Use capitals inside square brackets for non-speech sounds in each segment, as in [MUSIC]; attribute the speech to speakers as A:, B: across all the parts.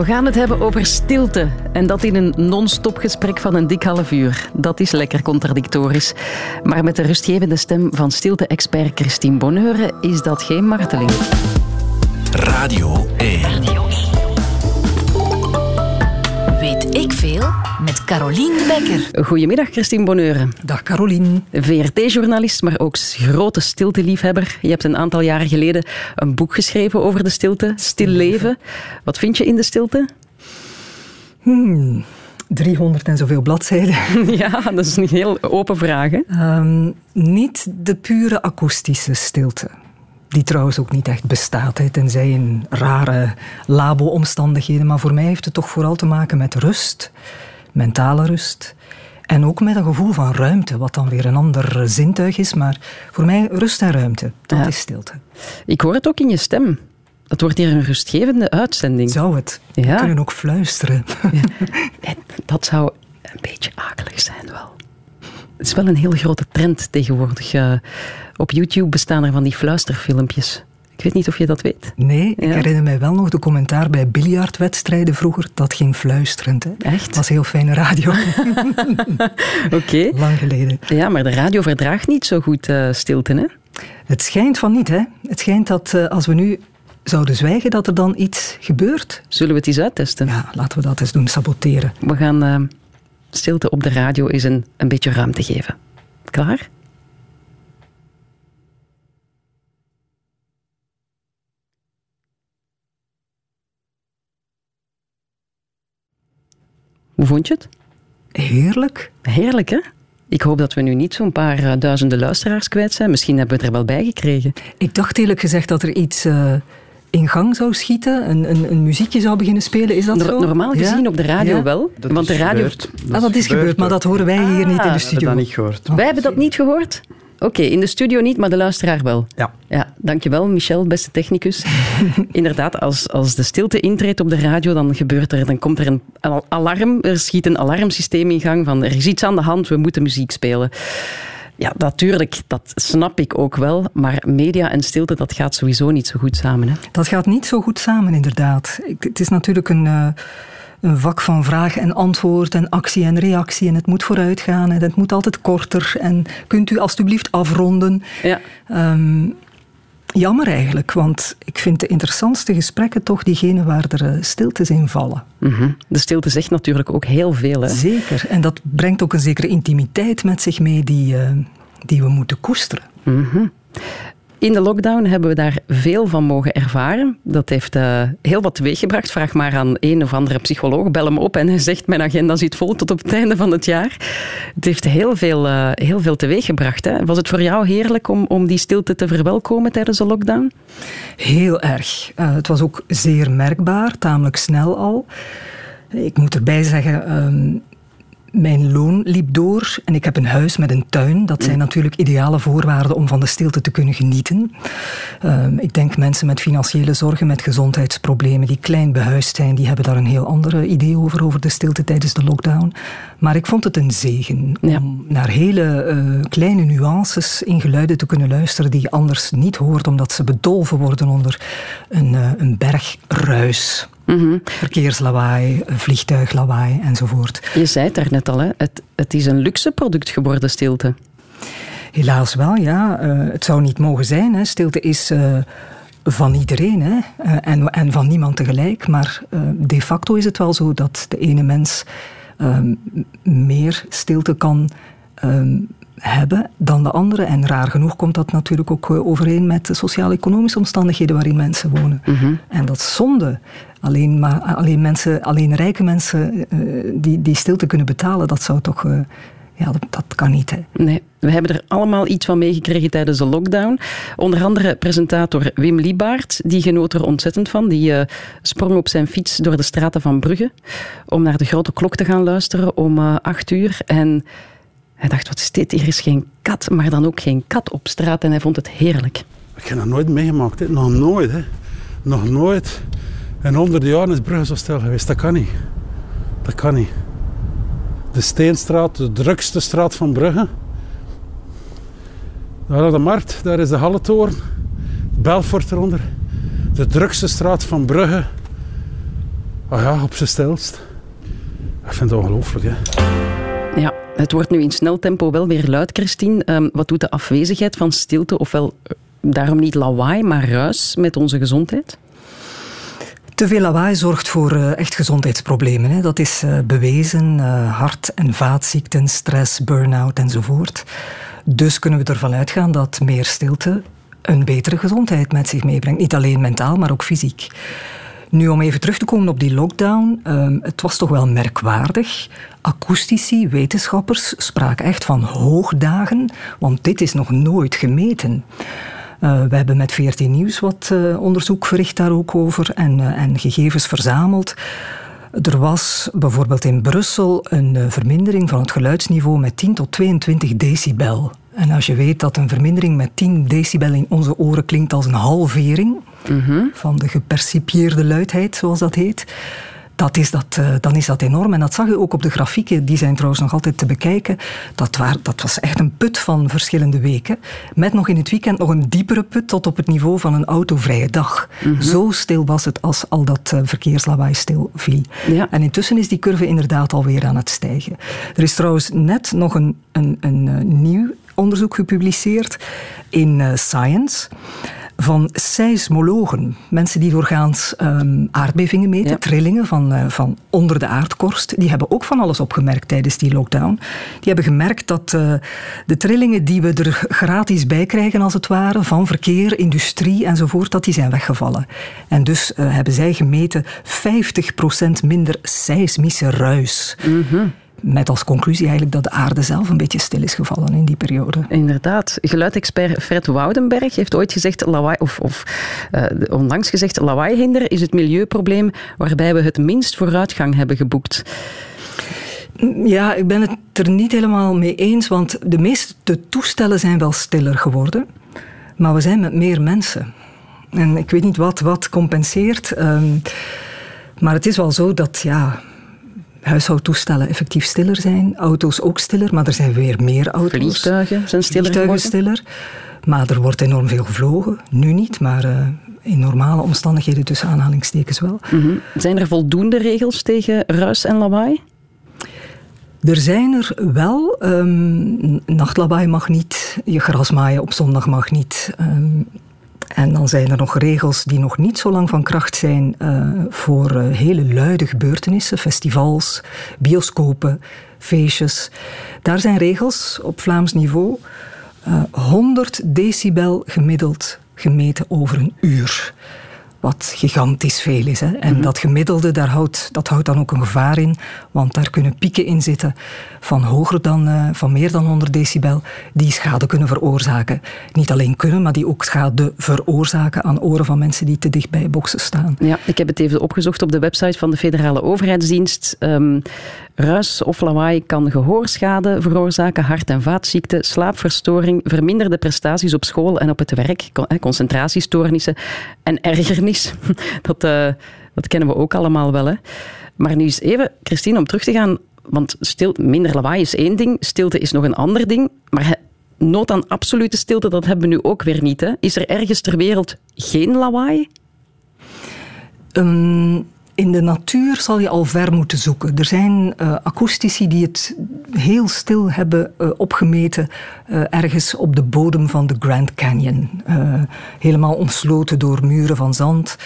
A: We gaan het hebben over stilte. En dat in een non-stop gesprek van een dik half uur. Dat is lekker contradictorisch. Maar met de rustgevende stem van stilte-expert Christine Bonheuren is dat geen marteling.
B: Radio 1.
C: Weet met Carolien de Becker.
A: Goedemiddag, Christine Bonheuren.
D: Dag Carolien.
A: VRT-journalist, maar ook grote stilteliefhebber. Je hebt een aantal jaren geleden een boek geschreven over de stilte, Stil Leven. Wat vind je in de stilte?
D: Hmm, 300 en zoveel bladzijden. [LAUGHS]
A: Ja, dat is een heel open vraag. Hè?
D: Ehm, niet de pure akoestische stilte. Die trouwens ook niet echt bestaat, hè, tenzij in rare labo-omstandigheden. Maar voor mij heeft het toch vooral te maken met rust, mentale rust. En ook met een gevoel van ruimte, wat dan weer een ander zintuig is. Maar voor mij rust en ruimte, dat
A: Ja.
D: is stilte.
A: Ik hoor het ook in je stem. Het wordt hier een rustgevende uitzending.
D: Zou het? We kunnen ook fluisteren. [LAUGHS]
A: En dat zou een beetje akelig zijn wel. Het is wel een heel grote trend tegenwoordig. Eh, op YouTube bestaan er van die fluisterfilmpjes. Ik weet niet of je dat weet.
D: Nee, ik
A: Ja.
D: herinner mij wel nog de commentaar bij biljartwedstrijden vroeger. Dat ging fluisterend. Hè.
A: Echt?
D: Dat was heel fijne radio. [LAUGHS] [LAUGHS]
A: Oké.
D: Lang geleden.
A: Ja, maar de radio verdraagt niet zo goed eh, stilte, hè?
D: Het schijnt van niet, hè. Het schijnt dat eh, als we nu zouden zwijgen, dat er dan iets gebeurt.
A: Zullen we het eens uittesten?
D: Ja, laten we dat eens doen, saboteren.
A: We gaan eh, stilte op de radio eens een, een beetje ruimte geven. Klaar? Hoe vond je het?
D: Heerlijk.
A: Heerlijk, hè? Ik hoop dat we nu niet zo'n paar eh, duizenden luisteraars kwijt zijn. Misschien hebben we het er wel bij gekregen.
D: Ik dacht eerlijk gezegd dat er iets eh, in gang zou schieten. Een, een, een muziekje zou beginnen spelen. Is dat zo?
A: normaal
D: Ja?
A: gezien op de radio
D: Ja?
A: wel.
E: Dat
A: want de
E: is
A: radio.
E: gebeurd.
D: Ah, dat is gebeurd, maar dat horen wij hier niet in de
A: Ah,
E: We
D: studio.
E: hebben dat niet gehoord.
A: Wij hebben dat niet gehoord? Oké, in de studio niet, maar de luisteraar wel.
E: Ja.
A: Ja, dankjewel Michel, beste technicus. [LAUGHS] Inderdaad, als, als de stilte intreedt op de radio, dan gebeurt er, dan komt er een al- alarm. Er schiet een alarmsysteem in gang van er is iets aan de hand, we moeten muziek spelen. Ja, natuurlijk, dat snap ik ook wel. Maar media en stilte, dat gaat sowieso niet zo goed samen. Hè?
D: Dat gaat niet zo goed samen, inderdaad. Het is natuurlijk een, eh, een vak van vraag en antwoord en actie en reactie. En het moet vooruit gaan en het moet altijd korter. En kunt u alstublieft afronden?
A: Ja.
D: Ehm, jammer eigenlijk, want ik vind de interessantste gesprekken toch diegene waar er eh, stiltes in vallen.
A: Mhm. De stilte zegt natuurlijk ook heel veel. Hè?
D: Zeker. En dat brengt ook een zekere intimiteit met zich mee die, eh, die we moeten koesteren.
A: Mhm. In de lockdown hebben we daar veel van mogen ervaren. Dat heeft eh, heel wat teweeggebracht. Vraag maar aan een of andere psycholoog. Bel hem op en hij zegt: Mijn agenda zit vol tot op het einde van het jaar. Het heeft heel veel, eh, heel veel teweeggebracht. Hè? Was het voor jou heerlijk om, om die stilte te verwelkomen tijdens de lockdown?
D: Heel erg. Eh, het was ook zeer merkbaar, tamelijk snel al. Ik moet erbij zeggen, ehm, mijn loon liep door en ik heb een huis met een tuin. Dat zijn natuurlijk ideale voorwaarden om van de stilte te kunnen genieten. Ehm, ik denk mensen met financiële zorgen, met gezondheidsproblemen, die klein behuisd zijn, die hebben daar een heel ander idee over, over de stilte tijdens de lockdown. Maar ik vond het een zegen
A: Ja.
D: om naar hele eh, kleine nuances in geluiden te kunnen luisteren die je anders niet hoort, omdat ze bedolven worden onder een, eh, een berg ruis. Verkeerslawaai, vliegtuiglawaai enzovoort.
A: Je zei het daarnet al, hè? Het, het is een luxe product geworden, stilte.
D: Helaas wel, ja. Eh, het zou niet mogen zijn. Hè. Stilte is eh, van iedereen hè. Eh, en, en van niemand tegelijk. Maar de facto is het wel zo dat de ene mens ehm, meer stilte kan ehm, hebben dan de andere. En raar genoeg komt dat natuurlijk ook eh, overeen met de sociaal-economische omstandigheden waarin mensen wonen. En dat is zonde. Alleen, maar, alleen, mensen, alleen rijke mensen eh, die, die stilte kunnen betalen, dat zou toch... eh, ja, dat, dat kan niet. Hè.
A: Nee, we hebben er allemaal iets van meegekregen tijdens de lockdown. Onder andere presentator Wim Liebaert, die genoot er ontzettend van. Die eh, sprong op zijn fiets door de straten van Brugge om naar de grote klok te gaan luisteren om eh, acht uur. En hij dacht, wat is dit? Hier is geen kat, maar dan ook geen kat op straat. En hij vond het heerlijk.
F: Ik heb dat nooit meegemaakt. Hè. Nog nooit. Hè. Nog nooit. In honderden jaren is Brugge zo stil geweest. Dat kan niet. Dat kan niet. De Steenstraat, de drukste straat van Brugge. Daar aan de markt, daar is de Halletoren. Belfort eronder. De drukste straat van Brugge. ah ja, op zijn stilst. Ik vind het ongelooflijk, hè.
A: Het wordt nu in snel tempo wel weer luid, Christine. Ehm, wat doet de afwezigheid van stilte, ofwel eh, daarom niet lawaai, maar ruis met onze gezondheid?
D: Te veel lawaai zorgt voor uh, echt gezondheidsproblemen. Dat is uh, bewezen. Hart- en vaatziekten, stress, burn-out enzovoort. Dus kunnen we ervan uitgaan dat meer stilte een betere gezondheid met zich meebrengt. Niet alleen mentaal, maar ook fysiek. Nu, om even terug te komen op die lockdown. Uh, het was toch wel merkwaardig. Akoestici, wetenschappers, spraken echt van hoogdagen. Want dit is nog nooit gemeten. Uh, we hebben met 14 Nieuws wat uh, onderzoek verricht daar ook over en, uh, en gegevens verzameld. Er was bijvoorbeeld in Brussel een vermindering van het geluidsniveau met 10 tot 22 decibel. En als je weet dat een vermindering met 10 decibel in onze oren klinkt als een halvering mm -hmm. van de gepercipieerde luidheid, zoals dat heet, dat is dat, uh, dan is dat enorm. En dat zag je ook op de grafieken, die zijn trouwens nog altijd te bekijken. Dat, waar, dat was echt een put van verschillende weken. Met nog in het weekend nog een diepere put tot op het niveau van een autovrije dag. Mm -hmm. Zo stil was het als al dat uh, verkeerslawaai stil viel. Ja. En intussen is die curve inderdaad alweer aan het stijgen. Er is trouwens net nog een, een, een, een nieuw onderzoek gepubliceerd in uh, Science van seismologen. Mensen die doorgaans um, aardbevingen meten, ja. trillingen van, uh, van onder de aardkorst. Die hebben ook van alles opgemerkt tijdens die lockdown. Die hebben gemerkt dat uh, de trillingen die we er gratis bij krijgen, als het ware, van verkeer, industrie enzovoort, dat die zijn weggevallen. En dus uh, hebben zij gemeten 50% minder seismische ruis. Mm -hmm. Met als conclusie eigenlijk dat de aarde zelf een beetje stil is gevallen in die periode.
A: Inderdaad. Geluidexpert Fred Woudenberg heeft ooit gezegd, lawaai, of, of uh, onlangs gezegd, lawaaihinder is het milieuprobleem waarbij we het minst vooruitgang hebben geboekt.
D: Ja, ik ben het er niet helemaal mee eens, want de meeste toestellen zijn wel stiller geworden. Maar we zijn met meer mensen. En ik weet niet wat wat compenseert. Um, maar het is wel zo dat, ja, huishoudtoestellen effectief stiller zijn. Auto's ook stiller, maar er zijn weer meer auto's.
A: Vliegtuigen zijn stiller
D: Vliegtuigen stiller. Maar er wordt enorm veel gevlogen. Nu niet, maar uh, in normale omstandigheden tussen aanhalingstekens wel.
A: Mm -hmm. Zijn er voldoende regels tegen ruis en lawaai?
D: Er zijn er wel. Um, nachtlawaai mag niet. Je gras maaien op zondag mag niet. Um, en dan zijn er nog regels die nog niet zo lang van kracht zijn uh, voor uh, hele luide gebeurtenissen, festivals, bioscopen, feestjes. Daar zijn regels op Vlaams niveau. Uh, 100 decibel gemiddeld gemeten over een uur. Wat gigantisch veel is. Hè? En mm -hmm. dat gemiddelde, daar houdt, dat houdt dan ook een gevaar in. Want daar kunnen pieken in zitten van, hoger dan, uh, van meer dan 100 decibel. Die schade kunnen veroorzaken. Niet alleen kunnen, maar die ook schade veroorzaken aan oren van mensen die te dicht bij boksen staan.
A: Ja, ik heb het even opgezocht op de website van de Federale Overheidsdienst. Um, ruis of lawaai kan gehoorschade veroorzaken, hart- en vaatziekten, slaapverstoring, verminderde prestaties op school en op het werk, concentratiestoornissen en ergernis. [LAUGHS] Dat, uh, dat kennen we ook allemaal wel. Hè. Maar nu eens even, Christine, om terug te gaan, want stil, minder lawaai is één ding, stilte is nog een ander ding, maar nood aan absolute stilte, dat hebben we nu ook weer niet. Hè. Is er ergens ter wereld geen lawaai?
D: Um in de natuur zal je al ver moeten zoeken. Er zijn uh, akoestici die het heel stil hebben uh, opgemeten uh, ergens op de bodem van de Grand Canyon. helemaal ontsloten door muren van zand.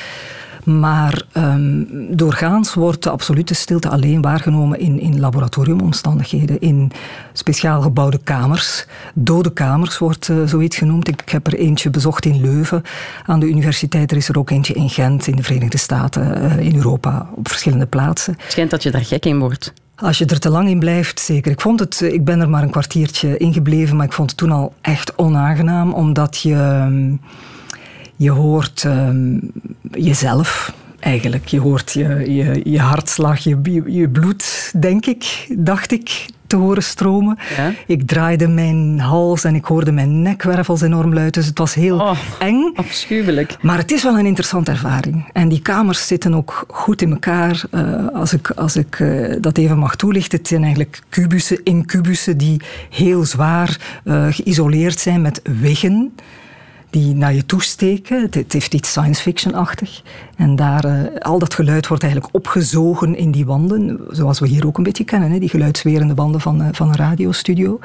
D: Maar um, doorgaans wordt de absolute stilte alleen waargenomen in, in laboratoriumomstandigheden, in speciaal gebouwde kamers. Dode kamers wordt uh, zoiets genoemd. Ik heb er eentje bezocht in Leuven aan de universiteit. Er is er ook eentje in Gent, in de Verenigde Staten, uh, in Europa, op verschillende plaatsen.
A: Het schijnt dat je daar gek in wordt.
D: Als je er te lang in blijft, zeker. Ik, vond het, ik ben er maar een kwartiertje ingebleven, maar ik vond het toen al echt onaangenaam, omdat je... Um, je hoort um, jezelf eigenlijk. Je hoort je, je, je hartslag, je, je, bloed, denk ik, dacht ik, te horen stromen. Ja? Ik draaide mijn hals en ik hoorde mijn nekwervels enorm luid. Dus het was heel
A: oh,
D: eng.
A: Afschuwelijk.
D: Maar het is wel een interessante ervaring. En die kamers zitten ook goed in elkaar. Uh, als ik, als ik uh, dat even mag toelichten, het zijn eigenlijk kubussen in kubussen die heel zwaar uh, geïsoleerd zijn met wiggen die naar je toesteken. Het, het heeft iets science fiction-achtig. En daar, uh, al dat geluid wordt eigenlijk opgezogen in die wanden, zoals we hier ook een beetje kennen, hè, die geluidswerende wanden van, uh, van een radiostudio.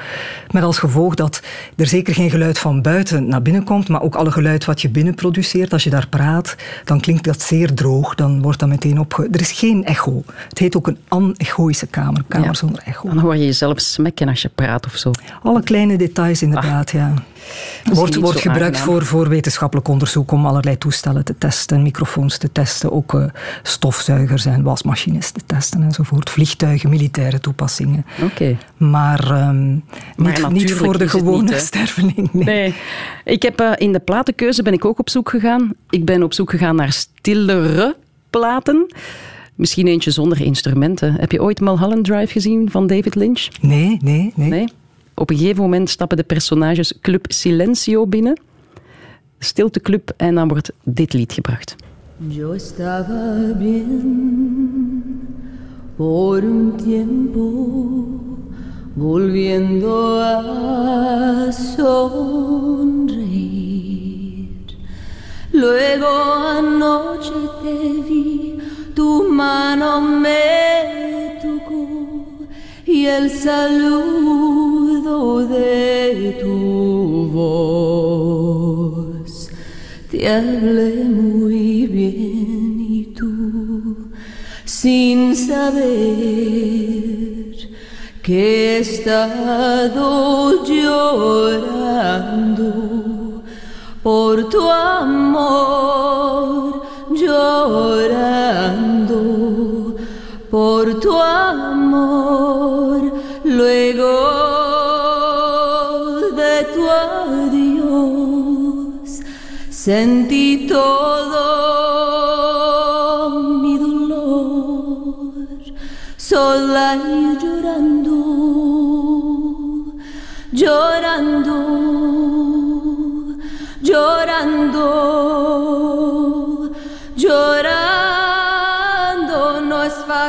D: Met als gevolg dat er zeker geen geluid van buiten naar binnen komt, maar ook alle geluid wat je binnen produceert, als je daar praat, dan klinkt dat zeer droog. Dan wordt dat meteen opge... Er is geen echo. Het heet ook een anechoïsche kamer, kamer ja, zonder echo.
G: Dan hoor je jezelf smekken als je praat of zo.
D: Alle kleine details inderdaad, ja. Wordt, wordt gebruikt voor, voor wetenschappelijk onderzoek om allerlei toestellen te testen, microfoons te testen, ook uh, stofzuigers en wasmachines te testen enzovoort. Vliegtuigen, militaire toepassingen.
G: Oké.
D: Maar, um, maar niet, niet, voor de gewone niet, sterveling. Nee.
G: nee. Ik heb uh, in de platenkeuze ben ik ook op zoek gegaan. Ik ben op zoek gegaan naar stillere platen. Misschien eentje zonder instrumenten. Heb je ooit Mulholland Drive gezien van David Lynch?
D: Nee, nee, nee.
G: nee? Op een gegeven moment stappen de personages Club Silencio binnen. Stilteclub en dan wordt dit lied gebracht. Yo estaba bien por un tiempo volviendo a sonreír. Luego anoche te vi, tu mano me tocó y el saludo de tu voz. Te hablé muy bien y tú, sin saber que he estado llorando por tu amor, llorando por tu amor, luego de tu adiós, sentí todo mi dolor, sola y llorando, llorando, llorando,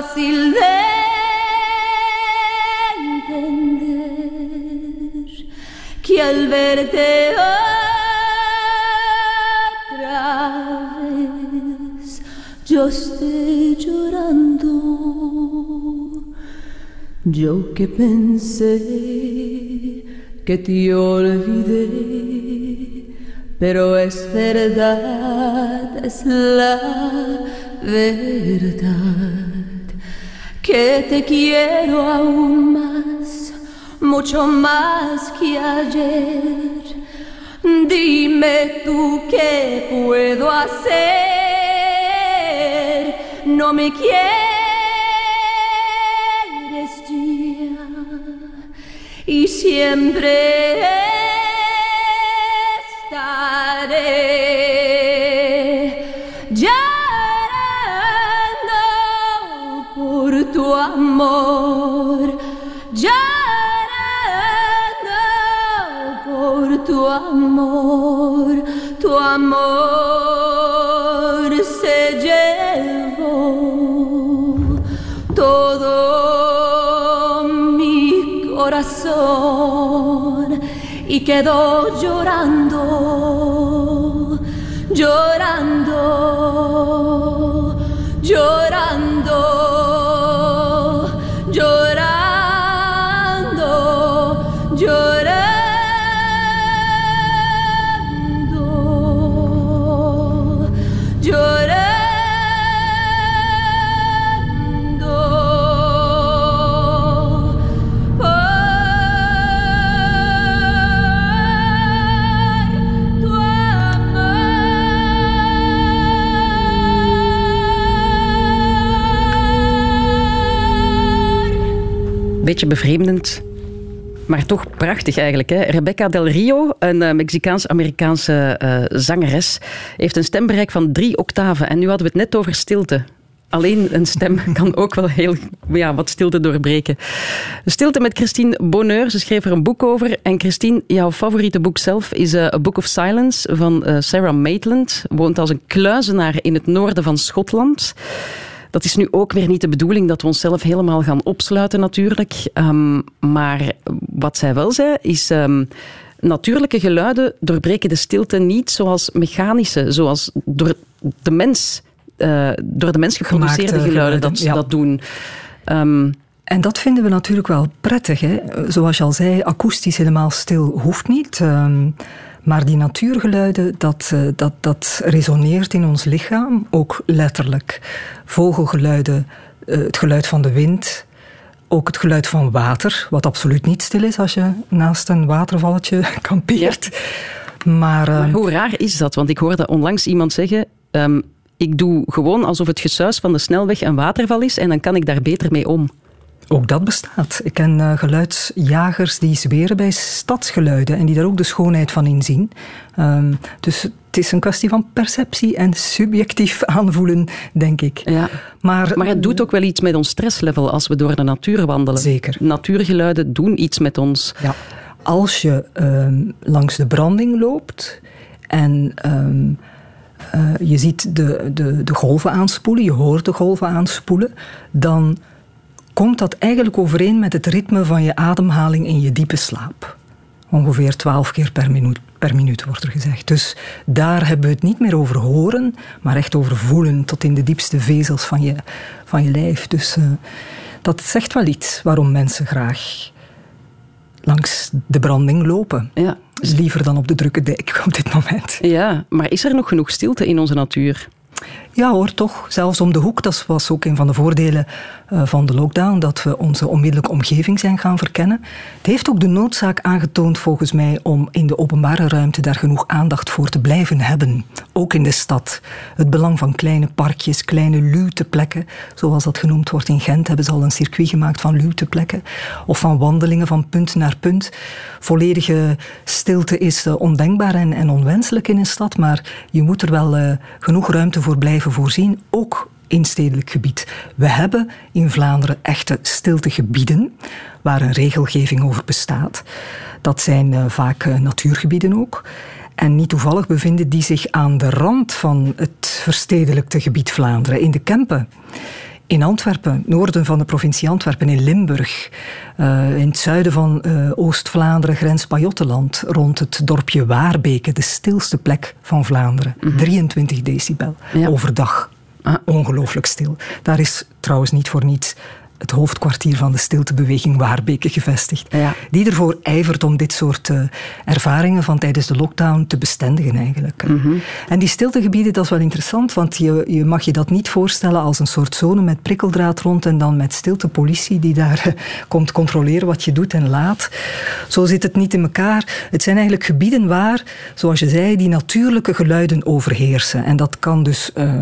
G: fácil de entender que al verte otra vez yo estoy llorando. Yo que pensé que te olvidé, pero es verdad, es la verdad que te quiero aún más, mucho más que ayer. Dime tú qué puedo hacer, no me quieres ya y siempre estaré amor, llorando por tu amor, tu amor se llevó todo mi corazón y quedó llorando, llorando, maar toch prachtig eigenlijk. Hè? Rebecca Del Rio, een eh, Mexicaans-Amerikaanse eh, zangeres, heeft een stembereik van drie octaven. En nu hadden we het net over stilte. Alleen een stem [LAUGHS] kan ook wel heel ja, wat stilte doorbreken. Stilte met Christine Bonheur. Ze schreef er een boek over. En Christine, jouw favoriete boek zelf is eh, A Book of Silence van Sarah Maitland. Woont als een kluizenaar in het noorden van Schotland. Dat is nu ook weer niet de bedoeling dat we onszelf helemaal gaan opsluiten natuurlijk. Ehm, maar wat zij wel zei is... ehm,
A: natuurlijke geluiden doorbreken de stilte niet zoals mechanische, zoals door de mens, uh, door de mens geproduceerde geluiden, dat, dat doen.
D: Um, en dat vinden we natuurlijk wel prettig. Hè? Zoals je al zei, akoestisch helemaal stil hoeft niet. Um, maar die natuurgeluiden, dat, uh, dat, dat resoneert in ons lichaam, ook letterlijk. Vogelgeluiden, uh, het geluid van de wind, ook het geluid van water, wat absoluut niet stil is als je naast een watervalletje [LAUGHS] kampeert.
A: Maar, maar, ehm, hoe raar is dat? Want ik hoorde onlangs iemand zeggen. Um, ik doe gewoon alsof het gesuis van de snelweg een waterval is en dan kan ik daar beter mee om.
D: Ook dat bestaat. Ik ken uh, geluidsjagers die zweren bij stadsgeluiden en die daar ook de schoonheid van inzien. Um, dus het is een kwestie van perceptie en subjectief [LAUGHS] aanvoelen, denk ik.
A: Ja. Maar, maar het doet ook wel iets met ons stresslevel als we door de natuur wandelen.
D: Zeker.
A: Natuurgeluiden doen iets met ons.
D: Ja. Als je um, langs de branding loopt en um, uh, je ziet de, de, de golven aanspoelen, je hoort de golven aanspoelen, dan komt dat eigenlijk overeen met het ritme van je ademhaling in je diepe slaap. Ongeveer 12 keer per minuut, per minuut wordt er gezegd. Dus daar hebben we het niet meer over horen, maar echt over voelen tot in de diepste vezels van je, van je lijf. Dus uh, dat zegt wel iets waarom mensen graag langs de branding lopen. Ja. Liever dan op de drukke dijk op dit moment.
A: Ja, maar is er nog genoeg stilte in onze natuur?
D: Ja hoor, toch. Zelfs om de hoek. Dat was ook een van de voordelen uh, van de lockdown. Dat we onze onmiddellijke omgeving zijn gaan verkennen. Het heeft ook de noodzaak aangetoond volgens mij om in de openbare ruimte daar genoeg aandacht voor te blijven hebben. Ook in de stad. Het belang van kleine parkjes, kleine luteplekken. Zoals dat genoemd wordt in Gent hebben ze al een circuit gemaakt van luteplekken. Of van wandelingen van punt naar punt. Volledige stilte is uh, ondenkbaar en, en, onwenselijk in een stad. Maar je moet er wel uh, genoeg ruimte voor blijven voorzien. Ook in stedelijk gebied. We hebben in Vlaanderen echte stiltegebieden waar een regelgeving over bestaat. Dat zijn uh, vaak uh, natuurgebieden ook. En niet toevallig bevinden die zich aan de rand van het verstedelijkte gebied Vlaanderen, in de Kempen. In Antwerpen, noorden van de provincie Antwerpen, in Limburg, uh, in het zuiden van uh, Oost-Vlaanderen, grens Pajottenland, rond het dorpje Waarbeke, de stilste plek van Vlaanderen. Mm -hmm. 23 decibel ja. overdag. Ah. Ongelooflijk stil. Daar is trouwens niet voor niets het hoofdkwartier van de stiltebeweging Waarbeke gevestigd. Ja. Die ervoor ijvert om dit soort uh, ervaringen van tijdens de lockdown te bestendigen eigenlijk. Mm -hmm. En die stiltegebieden, dat is wel interessant, want je, je mag je dat niet voorstellen als een soort zone met prikkeldraad rond en dan met stiltepolitie die daar uh, komt controleren wat je doet en laat. Zo zit het niet in elkaar. Het zijn eigenlijk gebieden waar, zoals je zei, die natuurlijke geluiden overheersen. En dat kan dus uh,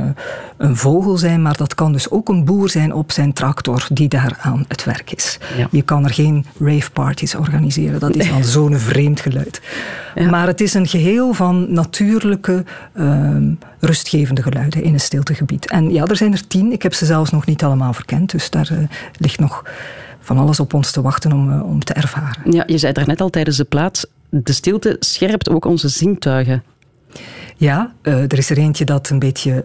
D: een vogel zijn, maar dat kan dus ook een boer zijn op zijn tractor die daar aan het werk is. Ja. Je kan er geen raveparties organiseren. Dat is dan zo'n vreemd geluid. Ja. Maar het is een geheel van natuurlijke, uh, rustgevende geluiden in een stiltegebied. En ja, er zijn er tien. Ik heb ze zelfs nog niet allemaal verkend. Dus daar uh, ligt nog van alles op ons te wachten om, uh, om te ervaren.
A: Ja, je zei daarnet al tijdens de plaats, de stilte scherpt ook onze zintuigen.
D: Ja, uh, er is er eentje dat een beetje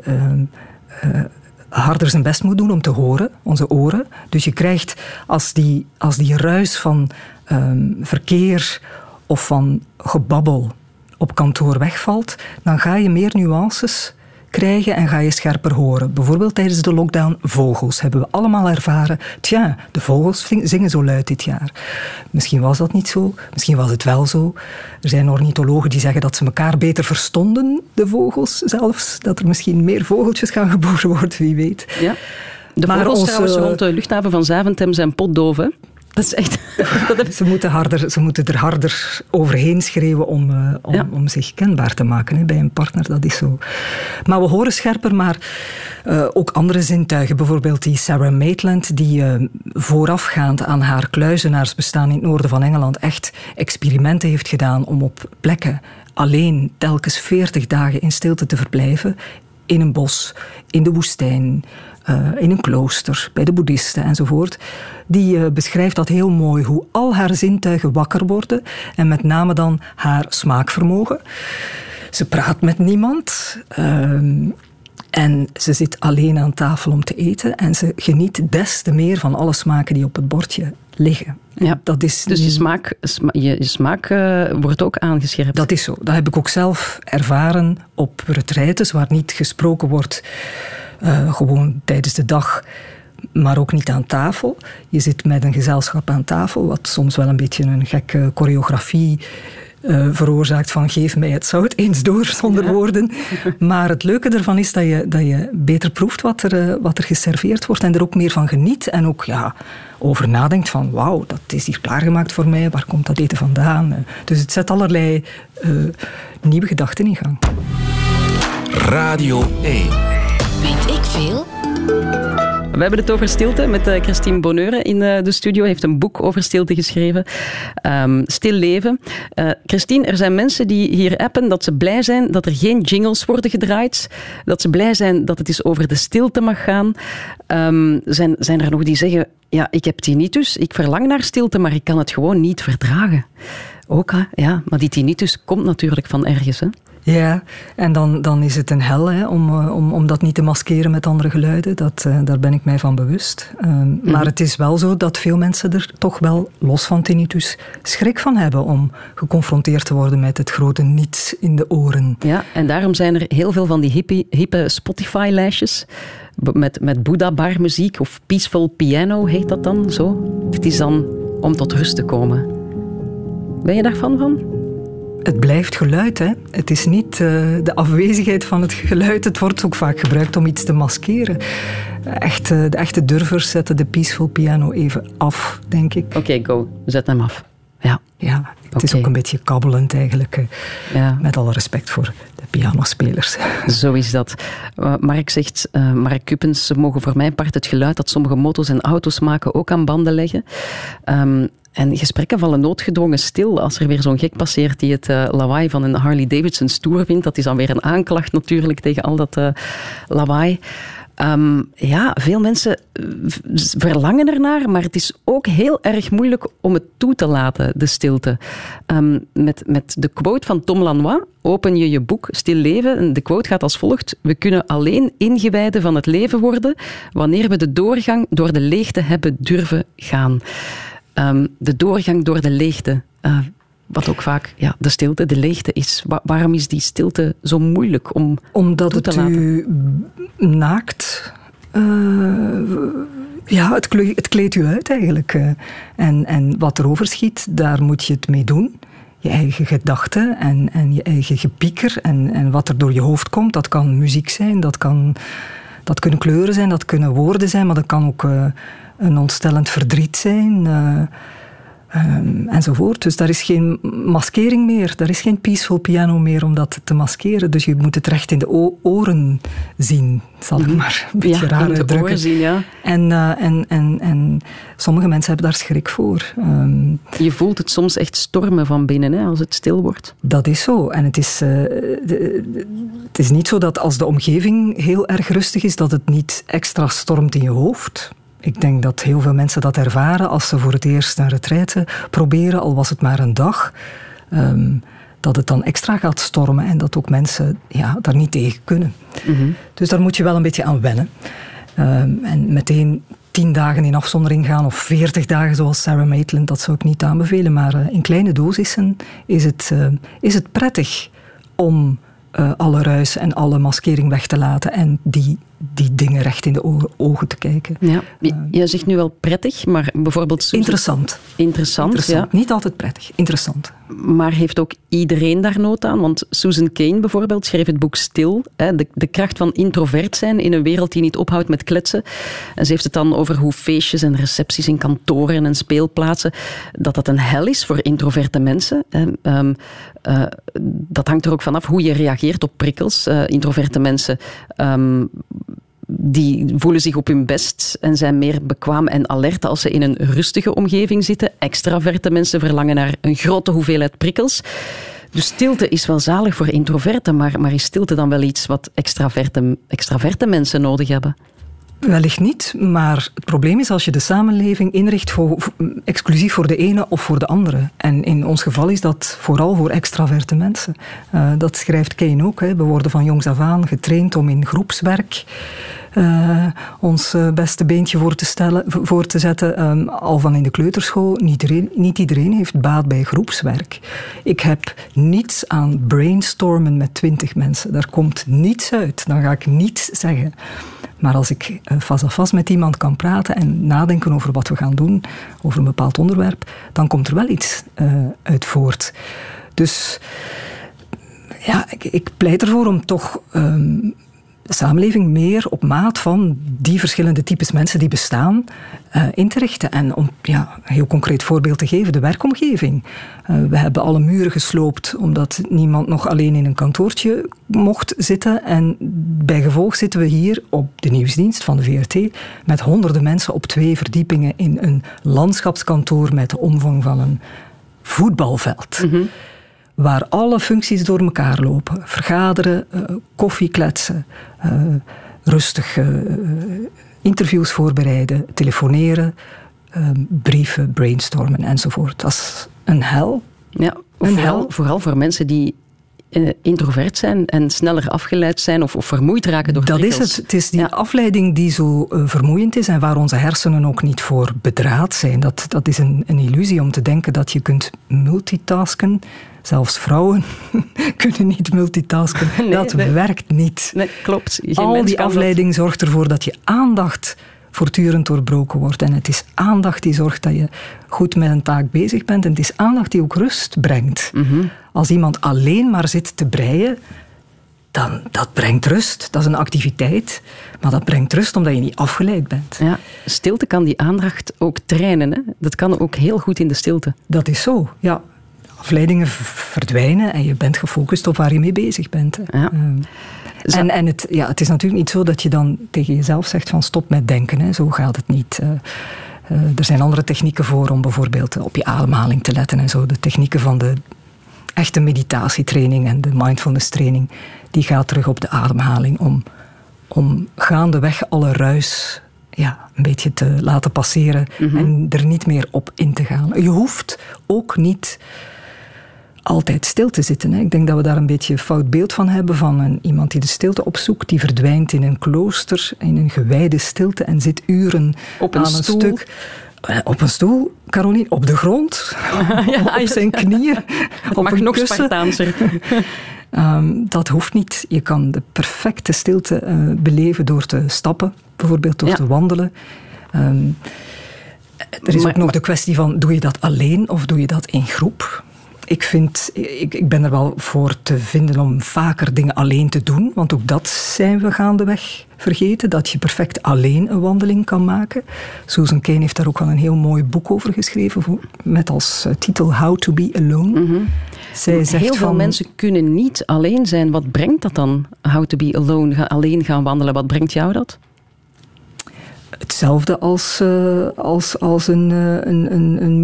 D: harder zijn best moet doen om te horen, onze oren. Dus je krijgt, als die, als die ruis van um, verkeer of van gebabbel op kantoor wegvalt, dan ga je meer nuances krijgen en ga je scherper horen. Bijvoorbeeld tijdens de lockdown vogels hebben we allemaal ervaren. Tja, de vogels zingen zo luid dit jaar. Misschien was dat niet zo, misschien was het wel zo. Er zijn ornithologen die zeggen dat ze elkaar beter verstonden, de vogels zelfs. Dat er misschien meer vogeltjes gaan [LAUGHS] geboren worden, wie weet. Ja.
A: De maar vogels onze... trouwens rond de luchthaven van Zaventem zijn potdoof, hè? Dat is echt... [LAUGHS]
D: ze, moeten harder, ze moeten er harder overheen schreeuwen om, uh, om, ja. om, zich kenbaar te maken hè, bij een partner. Dat is zo. Maar we horen scherper, maar uh, ook andere zintuigen. Bijvoorbeeld die Sarah Maitland, die uh, voorafgaand aan haar kluizenaarsbestaan in het noorden van Engeland echt experimenten heeft gedaan om op plekken alleen telkens 40 dagen in stilte te verblijven. In een bos, in de woestijn, uh, in een klooster, bij de boeddhisten enzovoort. Die uh, beschrijft dat heel mooi, hoe al haar zintuigen wakker worden en met name dan haar smaakvermogen. Ze praat met niemand. Uh, en ze zit alleen aan tafel om te eten en ze geniet des te meer van alle smaken die op het bordje liggen.
A: Ja.
D: Dat is
A: Dus je smaak, sma- je, je smaak eh, wordt ook aangescherpt.
D: Dat is zo. Dat heb ik ook zelf ervaren op retraites waar niet gesproken wordt eh, gewoon tijdens de dag, maar ook niet aan tafel. Je zit met een gezelschap aan tafel, wat soms wel een beetje een gekke choreografie eh, veroorzaakt van geef mij het zout eens door zonder woorden. [LAUGHS] Maar het leuke ervan is dat je, dat je beter proeft wat er, eh, wat er geserveerd wordt en er ook meer van geniet en ook ja, over nadenkt van wauw, dat is hier klaargemaakt voor mij, waar komt dat eten vandaan? Eh, Dus het zet allerlei eh, nieuwe gedachten in gang.
B: Radio 1.
C: Weet ik veel?
A: We hebben het over stilte met eh, Christine Bonheur in eh, de studio. heeft een boek over stilte geschreven. Ehm, Stil leven. Eh, Christine, er zijn mensen die hier appen dat ze blij zijn dat er geen jingles worden gedraaid. Dat ze blij zijn dat het eens over de stilte mag gaan. Ehm, zijn, zijn er nog die zeggen, ja, ik heb tinnitus, ik verlang naar stilte, maar ik kan het gewoon niet verdragen. Ook, ja, maar die tinnitus komt natuurlijk van ergens. Hè?
D: Ja, en dan, dan is het een hel hè, om, eh, om, om dat niet te maskeren met andere geluiden. Dat, eh, daar ben ik mij van bewust. Ehm, Maar het is wel zo dat veel mensen er toch wel, los van tinnitus, schrik van hebben om geconfronteerd te worden met het grote niets in de oren.
A: Ja, en daarom zijn er heel veel van die hippie, hippe Spotify-lijstjes met, met Buddha-bar muziek of Peaceful Piano heet dat dan zo. Het is dan om tot rust te komen. Ben je daarvan van?
D: Het blijft geluid, hè. Het is niet eh, de afwezigheid van het geluid. Het wordt ook vaak gebruikt om iets te maskeren. Echt, de echte durvers zetten de peaceful piano even af, denk ik.
A: Oké, go. Zet hem af. Ja,
D: Ja, het is ook een beetje kabbelend eigenlijk. eh,
A: ja.
D: Met alle respect voor de pianospelers. [LAUGHS]
A: Zo is dat. Uh, Mark zegt, uh, Mark Kuppens, ze mogen voor mijn part het geluid dat sommige motos en auto's maken ook aan banden leggen. Um, en gesprekken vallen noodgedwongen stil als er weer zo'n gek passeert die het uh, lawaai van een Harley Davidson stoer vindt. Dat is dan weer een aanklacht natuurlijk tegen al dat uh, lawaai. Um, ja, veel mensen verlangen ernaar, maar het is ook heel erg moeilijk om het toe te laten, de stilte. Um, met, met de quote van Tom Lanois, open je je boek Stil Leven. En de quote gaat als volgt. We kunnen alleen ingewijden van het leven worden wanneer we de doorgang door de leegte hebben durven gaan. Um, de doorgang door de leegte. Uh, wat ook vaak ja, de stilte, de leegte is. Wa waarom is die stilte zo moeilijk om
D: Omdat het
A: laten?
D: u naakt... Uh, ja, het, kleed, het kleedt u uit eigenlijk. Uh, en, en wat er overschiet, daar moet je het mee doen. Je eigen gedachten en, en je eigen gepieker. En, en wat er door je hoofd komt, dat kan muziek zijn, dat, kan, dat kunnen kleuren zijn, dat kunnen woorden zijn, maar dat kan ook uh, een ontstellend verdriet zijn. Um, enzovoort. Dus daar is geen maskering meer. Daar is geen peaceful piano meer om dat te maskeren. Dus je moet het recht in de oren zien, zal ik maar een beetje
A: ja,
D: raar uitdrukken.
A: oren zien, ja.
D: En, uh, en, en, en sommige mensen hebben daar schrik voor. Um,
A: je voelt het soms echt stormen van binnen hè, als het stil wordt.
D: Dat is zo. En het is, uh, de, de, het is niet zo dat als de omgeving heel erg rustig is, dat het niet extra stormt in je hoofd. Ik denk dat heel veel mensen dat ervaren als ze voor het eerst een retraite proberen, al was het maar een dag. Um, dat het dan extra gaat stormen en dat ook mensen ja, daar niet tegen kunnen.
A: Mm -hmm.
D: Dus daar moet je wel een beetje aan wennen. Um, en meteen tien dagen in afzondering gaan of veertig dagen zoals Sarah Maitland, dat zou ik niet aanbevelen. Maar uh, in kleine dosissen is het, uh, is het prettig om uh, alle ruis en alle maskering weg te laten en die, die dingen recht in de ogen, ogen te kijken.
A: Ja, je zegt nu wel prettig, maar bijvoorbeeld...
D: Interessant.
A: Interessant,
D: Interessant.
A: ja.
D: Niet altijd prettig, interessant.
A: Maar heeft ook iedereen daar nood aan? Want Susan Kane bijvoorbeeld schreef het boek Stil. Hè, de, de kracht van introvert zijn in een wereld die niet ophoudt met kletsen. En ze heeft het dan over hoe feestjes en recepties in kantoren en speelplaatsen, dat dat een hel is voor introverte mensen. Um, uh, dat hangt er ook vanaf hoe je reageert op prikkels. Uh, introverte mensen um, die voelen zich op hun best en zijn meer bekwaam en alert als ze in een rustige omgeving zitten. Extraverte mensen verlangen naar een grote hoeveelheid prikkels. Dus stilte is wel zalig voor introverten, maar, maar is stilte dan wel iets wat extraverte, extraverte mensen nodig hebben?
D: Wellicht niet, maar het probleem is als je de samenleving inricht voor, exclusief voor de ene of voor de andere. En in ons geval is dat vooral voor extraverte mensen. Uh, dat schrijft Kane ook. Hè. We worden van jongs af aan getraind om in groepswerk uh, ons beste beentje voor te, stellen, voor te zetten. Um, al van in de kleuterschool, niet iedereen, niet iedereen heeft baat bij groepswerk. Ik heb niets aan brainstormen met twintig mensen. Daar komt niets uit. Dan ga ik niets zeggen. Maar als ik vast af vast met iemand kan praten en nadenken over wat we gaan doen, over een bepaald onderwerp, dan komt er wel iets uh, uit voort. Dus ja, ik, pleit ervoor om toch de samenleving meer op maat van die verschillende types mensen die bestaan uh, in te richten. En om ja, een heel concreet voorbeeld te geven, de werkomgeving. Uh, we hebben alle muren gesloopt omdat niemand nog alleen in een kantoortje mocht zitten. En bij gevolg zitten we hier op de nieuwsdienst van de VRT met honderden mensen op twee verdiepingen in een landschapskantoor met de omvang van een voetbalveld. -hmm waar alle functies door elkaar lopen. Vergaderen, uh, koffie kletsen, uh, rustig uh, interviews voorbereiden, telefoneren, brieven, brainstormen enzovoort. Dat is een hel.
A: Ja, een vooral, hel. vooral voor mensen die introvert zijn en sneller afgeleid zijn of, of vermoeid raken door
D: Dat
A: prikkels.
D: is het. Het is die afleiding die zo uh, vermoeiend is en waar onze hersenen ook niet voor bedraad zijn. Dat, dat is een, een illusie om te denken dat je kunt multitasken. Zelfs vrouwen [LAUGHS] kunnen niet multitasken. Nee, dat nee. werkt niet.
A: Nee, klopt.
D: Geen Al die afleiding zorgt ervoor dat je aandacht voortdurend doorbroken wordt. En het is aandacht die zorgt dat je goed met een taak bezig bent. En het is aandacht die ook rust brengt. Mm -hmm. Als iemand alleen maar zit te breien, dan dat brengt rust. Dat is een activiteit, maar dat brengt rust omdat je niet afgeleid bent.
A: Ja, stilte kan die aandacht ook trainen. Hè? Dat kan ook heel goed in de stilte.
D: Dat is zo, ja. Afleidingen verdwijnen en je bent gefocust op waar je mee bezig bent.
A: Ja.
D: Um, en, en het, ja, het is natuurlijk niet zo dat je dan tegen jezelf zegt van stop met denken. Hè. Zo gaat het niet. Uh, uh, er zijn andere technieken voor om bijvoorbeeld op je ademhaling te letten en zo. De technieken van de echte meditatietraining en de mindfulness training, die gaat terug op de ademhaling om, om gaandeweg alle ruis ja, een beetje te laten passeren mm -hmm. en er niet meer op in te gaan. Je hoeft ook niet altijd stil te zitten. Hè. Ik denk dat we daar een beetje een fout beeld van hebben van een, iemand die de stilte opzoekt, die verdwijnt in een klooster, in een gewijde stilte en zit uren
A: op een,
D: aan een stuk. Op een stoel, Caroline, op de grond, [LAUGHS] ja, [LAUGHS] op zijn knieën, op
A: mag
D: een
A: nog
D: kussen.
A: Spartaanser.
D: Um, [LAUGHS] dat hoeft niet. Je kan de perfecte stilte uh, beleven door te stappen, bijvoorbeeld door
A: Ja.
D: te wandelen. Um, er is
A: Maar-
D: ook nog de kwestie van, doe je dat alleen of doe je dat in groep? Ik, vind, ik, ik ben er wel voor te vinden om vaker dingen alleen te doen, want ook dat zijn we gaandeweg vergeten, dat je perfect alleen een wandeling kan maken. Susan Cain heeft daar ook wel een heel mooi boek over geschreven, met als eh, titel How to be Alone. Zij zegt
A: Heel veel
D: van-
A: mensen kunnen niet alleen zijn. Wat brengt dat dan? How to be alone, ga- alleen gaan wandelen. Wat brengt jou dat?
D: Hetzelfde als, uh, als, als een, uh, een, een, een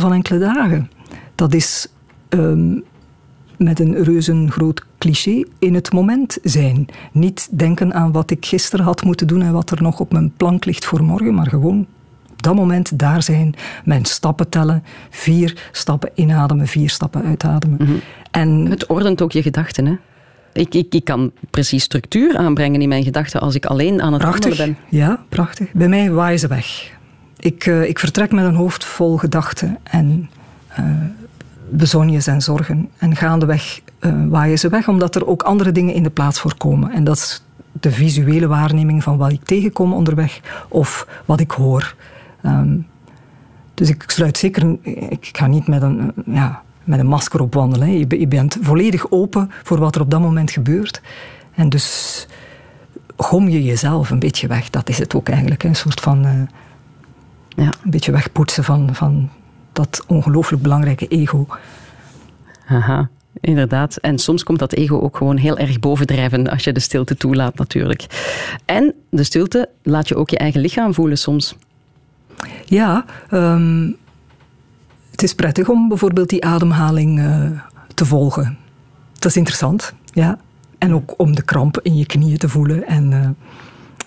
D: van enkele dagen. Dat is um, met een reuzengroot cliché in het moment zijn. Niet denken aan wat ik gisteren had moeten doen en wat er nog op mijn plank ligt voor morgen, maar gewoon op dat moment daar zijn, mijn stappen tellen, vier stappen inademen, vier stappen uitademen.
A: Mm -hmm.
D: En
A: het ordent ook je gedachten, hè? Ik, ik, ik kan precies structuur aanbrengen in mijn gedachten als ik alleen aan het
D: prachtig.
A: ben.
D: Ja, prachtig. Bij mij waaien ze weg. Ik, uh, ik vertrek met een hoofd vol gedachten en uh, bezonjes en zorgen. En gaandeweg uh, waaien ze weg, omdat er ook andere dingen in de plaats voor komen. En dat is de visuele waarneming van wat ik tegenkom onderweg of wat ik hoor. Um, dus ik sluit zeker... Ik ga niet met een... Ja, met een masker op wandelen. Je, je, bent volledig open voor wat er op dat moment gebeurt. En dus gom je jezelf een beetje weg. Dat is het ook eigenlijk. Een soort van... Uh,
A: ja.
D: Een beetje wegpoetsen van, van dat ongelooflijk belangrijke ego.
A: Aha. Inderdaad. En soms komt dat ego ook gewoon heel erg bovendrijven als je de stilte toelaat, natuurlijk. En de stilte laat je ook je eigen lichaam voelen soms.
D: Ja, um, het is prettig om bijvoorbeeld die ademhaling uh, te volgen. Dat is interessant, ja. En ook om de kramp in je knieën te voelen en uh,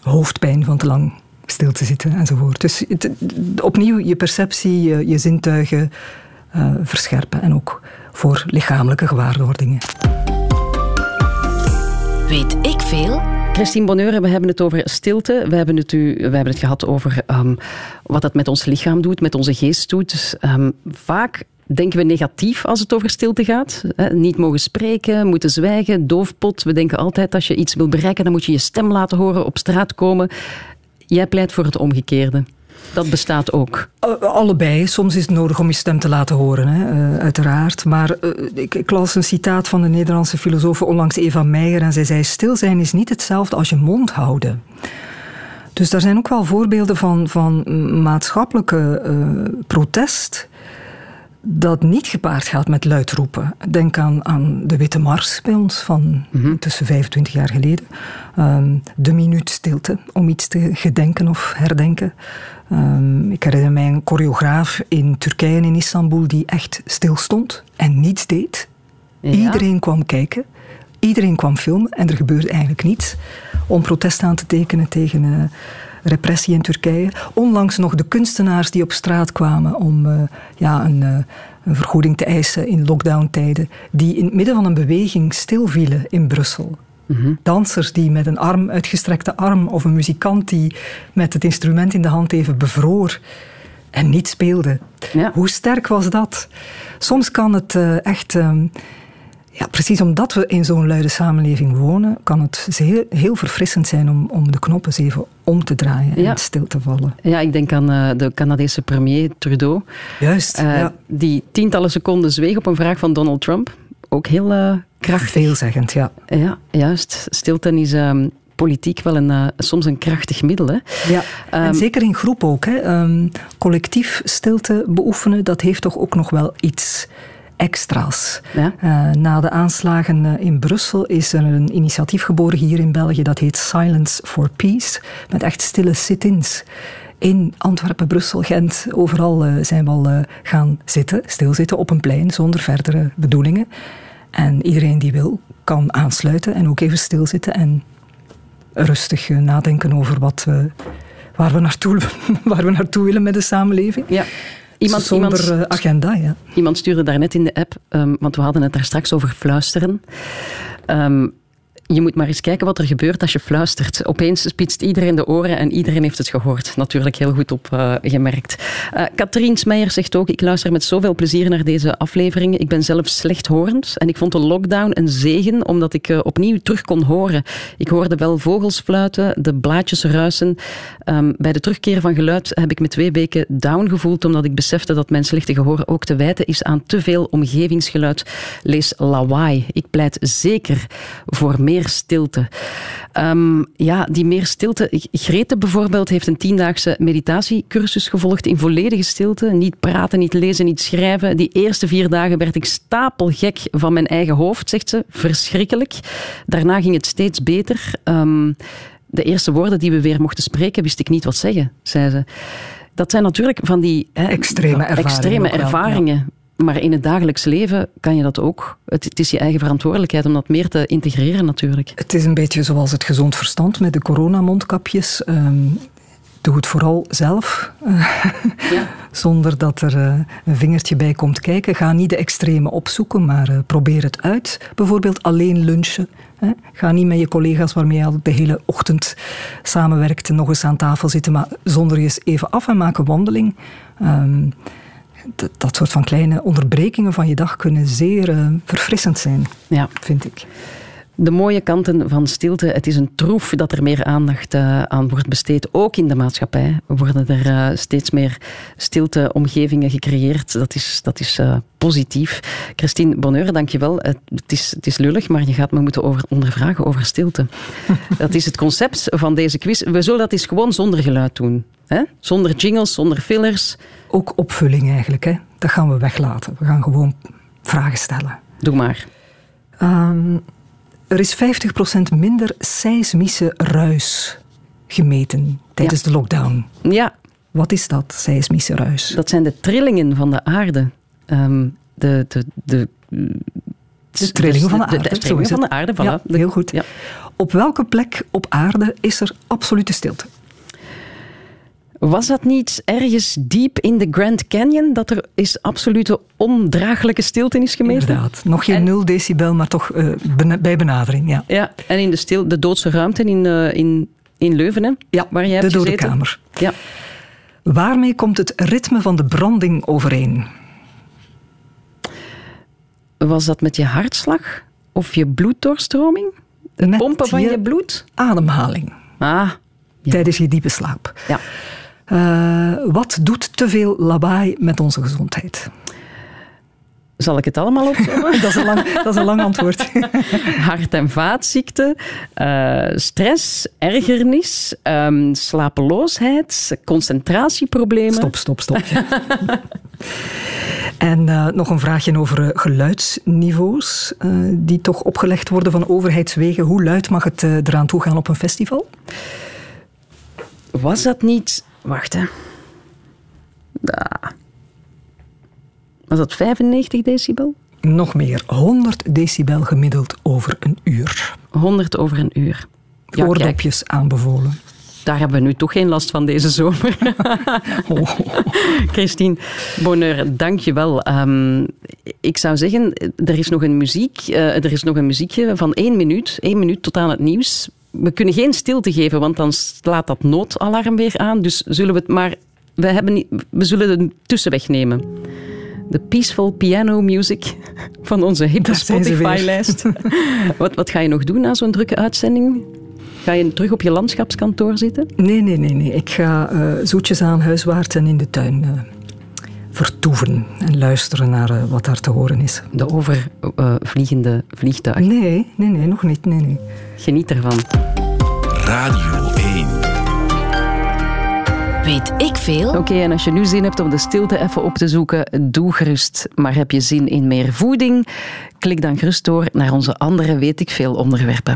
D: hoofdpijn van te lang stil te zitten enzovoort. Dus het, opnieuw je perceptie, je, je zintuigen uh, verscherpen en ook voor lichamelijke gewaarwordingen.
C: Weet ik veel?
A: Christine Bonheur, we hebben het over stilte. We hebben het, u, we hebben het gehad over um, wat dat met ons lichaam doet, met onze geest doet. Um, vaak denken we negatief als het over stilte gaat. Niet mogen spreken, moeten zwijgen, doofpot. We denken altijd als je iets wil bereiken, dan moet je je stem laten horen, op straat komen. Jij pleit voor het omgekeerde. Dat bestaat ook.
D: Allebei. Soms is het nodig om je stem te laten horen, hè, uh, uiteraard. Maar uh, ik, las een citaat van de Nederlandse filosoof onlangs Eva Meijer. En zij zei: Stil zijn is niet hetzelfde als je mond houden. Dus daar zijn ook wel voorbeelden van, van maatschappelijke protest dat niet gepaard gaat met luidroepen. Denk aan, aan de Witte Mars bij ons van mm-hmm. tussen 25 jaar geleden. Um, de minuut stilte om iets te gedenken of herdenken. Um, ik herinner mij een choreograaf in Turkije en in Istanbul die echt stilstond en niets deed. Ja. Iedereen kwam kijken, iedereen kwam filmen en er gebeurde eigenlijk niets om protest aan te tekenen tegen uh, repressie in Turkije. Onlangs nog de kunstenaars die op straat kwamen om uh, ja, een, uh, een, vergoeding te eisen in lockdowntijden, die in het midden van een beweging stilvielen in Brussel. Mm-hmm. Dansers die met een arm, uitgestrekte arm of een muzikant die met het instrument in de hand even bevroor en niet speelde. Ja. Hoe sterk was dat? Soms kan het uh, echt. Ja, precies omdat we in zo'n luide samenleving wonen, kan het heel, heel verfrissend zijn om, om de knoppen eens even om te draaien en ja. stil te vallen.
A: Ja, ik denk aan uh, de Canadese premier Trudeau.
D: Juist. Uh, ja.
A: Die tientallen seconden zweeg op een vraag van Donald Trump. Ook heel uh, krachtig.
D: Veelzeggend, ja.
A: Ja, juist. Stilte is um, politiek wel een, uh, soms een krachtig middel. Hè?
D: Ja, um, en zeker in groep ook. Hè. Um, collectief stilte beoefenen, dat heeft toch ook nog wel iets extra's. Ja? Uh, na de aanslagen uh, in Brussel is er een initiatief geboren hier in België dat heet Silence for Peace, met echt stille sit-ins. In Antwerpen, Brussel, Gent, overal uh, zijn we al gaan zitten, stilzitten op een plein zonder verdere bedoelingen. En iedereen die wil, kan aansluiten en ook even stilzitten en rustig nadenken over wat waar, we naartoe, [LAUGHS] waar we naartoe willen met de samenleving.
A: Ja.
D: Iemand, Zonder iemand, agenda, ja.
A: Iemand stuurde daarnet in de app, um, want we hadden het daar straks over fluisteren. Um, je moet maar eens kijken wat er gebeurt als je fluistert. Opeens spitst iedereen de oren en iedereen heeft het gehoord. Natuurlijk heel goed opgemerkt. Uh, uh, Katrien Smeijer zegt ook, ik luister met zoveel plezier naar deze aflevering. Ik ben zelf slechthorend en ik vond de lockdown een zegen omdat ik uh, opnieuw terug kon horen. Ik hoorde wel vogels fluiten, de blaadjes ruisen. Um, bij de terugkeer van geluid heb ik me twee weken down gevoeld omdat ik besefte dat mijn slechte gehoor ook te wijten is aan te veel omgevingsgeluid. Lees lawaai. Ik pleit zeker voor meer meer stilte. Um, ja, die meer stilte. Grete bijvoorbeeld heeft een tiendaagse meditatiecursus gevolgd in volledige stilte. Niet praten, niet lezen, niet schrijven. Die eerste vier dagen werd ik stapelgek van mijn eigen hoofd, zegt ze. Verschrikkelijk. Daarna ging het steeds beter. Um, de eerste woorden die we weer mochten spreken, wist ik niet wat zeggen, zei ze. Dat zijn natuurlijk van die
D: hè, extreme ervaringen.
A: Extreme ervaringen. Maar in het dagelijks leven kan je dat ook. Het, het, is je eigen verantwoordelijkheid om dat meer te integreren natuurlijk.
D: Het is een beetje zoals het gezond verstand met de coronamondkapjes. Um, doe het vooral zelf, ja. [LAUGHS] zonder dat er uh, een vingertje bij komt kijken. Ga niet de extreme opzoeken, maar uh, probeer het uit. Bijvoorbeeld alleen lunchen. Hè. Ga niet met je collega's waarmee je al de hele ochtend samenwerkt nog eens aan tafel zitten, maar zonder je eens even af en maak een wandeling. Um, dat, soort van kleine onderbrekingen van je dag kunnen zeer uh, verfrissend zijn, ja. vind ik.
A: De mooie kanten van stilte. Het is een troef dat er meer aandacht uh, aan wordt besteed, ook in de maatschappij. Worden er uh, steeds meer stilteomgevingen gecreëerd. Dat is, dat is positief. Christine Bonheur, dankjewel. Het is, het is lullig, maar je gaat me moeten over, ondervragen over stilte. [LAUGHS] dat is het concept van deze quiz. We zullen dat eens gewoon zonder geluid doen. Hè? Zonder jingles, zonder fillers.
D: Ook opvulling eigenlijk. Hè? Dat gaan we weglaten. We gaan gewoon vragen stellen.
A: Doe maar.
D: Um, er is 50% minder seismische ruis gemeten tijdens ja. de lockdown.
A: Ja.
D: Wat is dat, seismische ruis?
A: Dat zijn de trillingen van de aarde. Um, de, de, de,
D: de trillingen van de aarde.
A: De, trillingen van de aarde, voilà.
D: Ja, heel goed. Ja. Op welke plek op aarde is er absolute stilte?
A: Was dat niet ergens diep in de Grand Canyon dat er is absolute ondraaglijke stilte is gemeten?
D: Inderdaad. Nog geen
A: En-
D: 0 decibel, maar toch eh, bij benadering. Ja,
A: Ja, en in de, stil, de doodse ruimte in, eh, in, in Leuven, hè?
D: ja
A: waar jij
D: de
A: hebt
D: dode kamer.
A: Ja.
D: Waarmee komt het ritme van de branding overeen?
A: Was dat met je hartslag of je bloeddoorstroming? Het
D: Met
A: pompen van
D: je
A: je bloed?
D: Ademhaling
A: Ah, Ja.
D: tijdens je diepe slaap.
A: ja.
D: Eh, wat doet te veel lawaai met onze gezondheid?
A: Zal ik het allemaal opzommen? [LAUGHS]
D: Dat is een lang, dat is een lang antwoord. [LAUGHS]
A: Hart- en vaatziekten, eh, stress, ergernis, ehm, slapeloosheid, concentratieproblemen.
D: Stop, stop, stop. [LAUGHS] en eh, nog een vraagje over geluidsniveaus die toch opgelegd worden van overheidswegen. Hoe luid mag het eraan toe gaan op een festival?
A: Was dat niet... Wacht, hè. Ah. Was dat 95 decibel?
D: Nog meer, 100 decibel gemiddeld over een uur.
A: 100 over een uur. Ja, kijk,
D: aanbevolen.
A: daar hebben we nu toch geen last van deze zomer. [LAUGHS] Christine Bonheur, dank je wel. Ehm, ik zou zeggen, er is nog een muziek, eh, er is nog een muziekje van één minuut, één minuut tot aan het nieuws. We kunnen geen stilte geven, want dan slaat dat noodalarm weer aan. Dus zullen we het maar... We, hebben niet, we zullen een tussenweg nemen. De peaceful piano music [LAUGHS] van onze hippe. Spotify-lijst. [LAUGHS] wat, wat ga je nog doen na zo'n drukke uitzending? Ga je terug op je landschapskantoor zitten?
D: Nee, nee, nee, nee. Ik ga eh, zoetjes aan huiswaarts en in de tuin eh, vertoeven en luisteren naar eh, wat daar te horen is.
A: De overvliegende vliegtuig.
D: Nee, nee, nee, nog niet. Nee, nee.
A: Geniet ervan.
B: Radio 1.
C: Weet ik veel?
A: Oké, en als je nu zin hebt om de stilte even op te zoeken, doe gerust. Maar heb je zin in meer voeding? Klik dan gerust door naar onze andere Weet ik veel onderwerpen.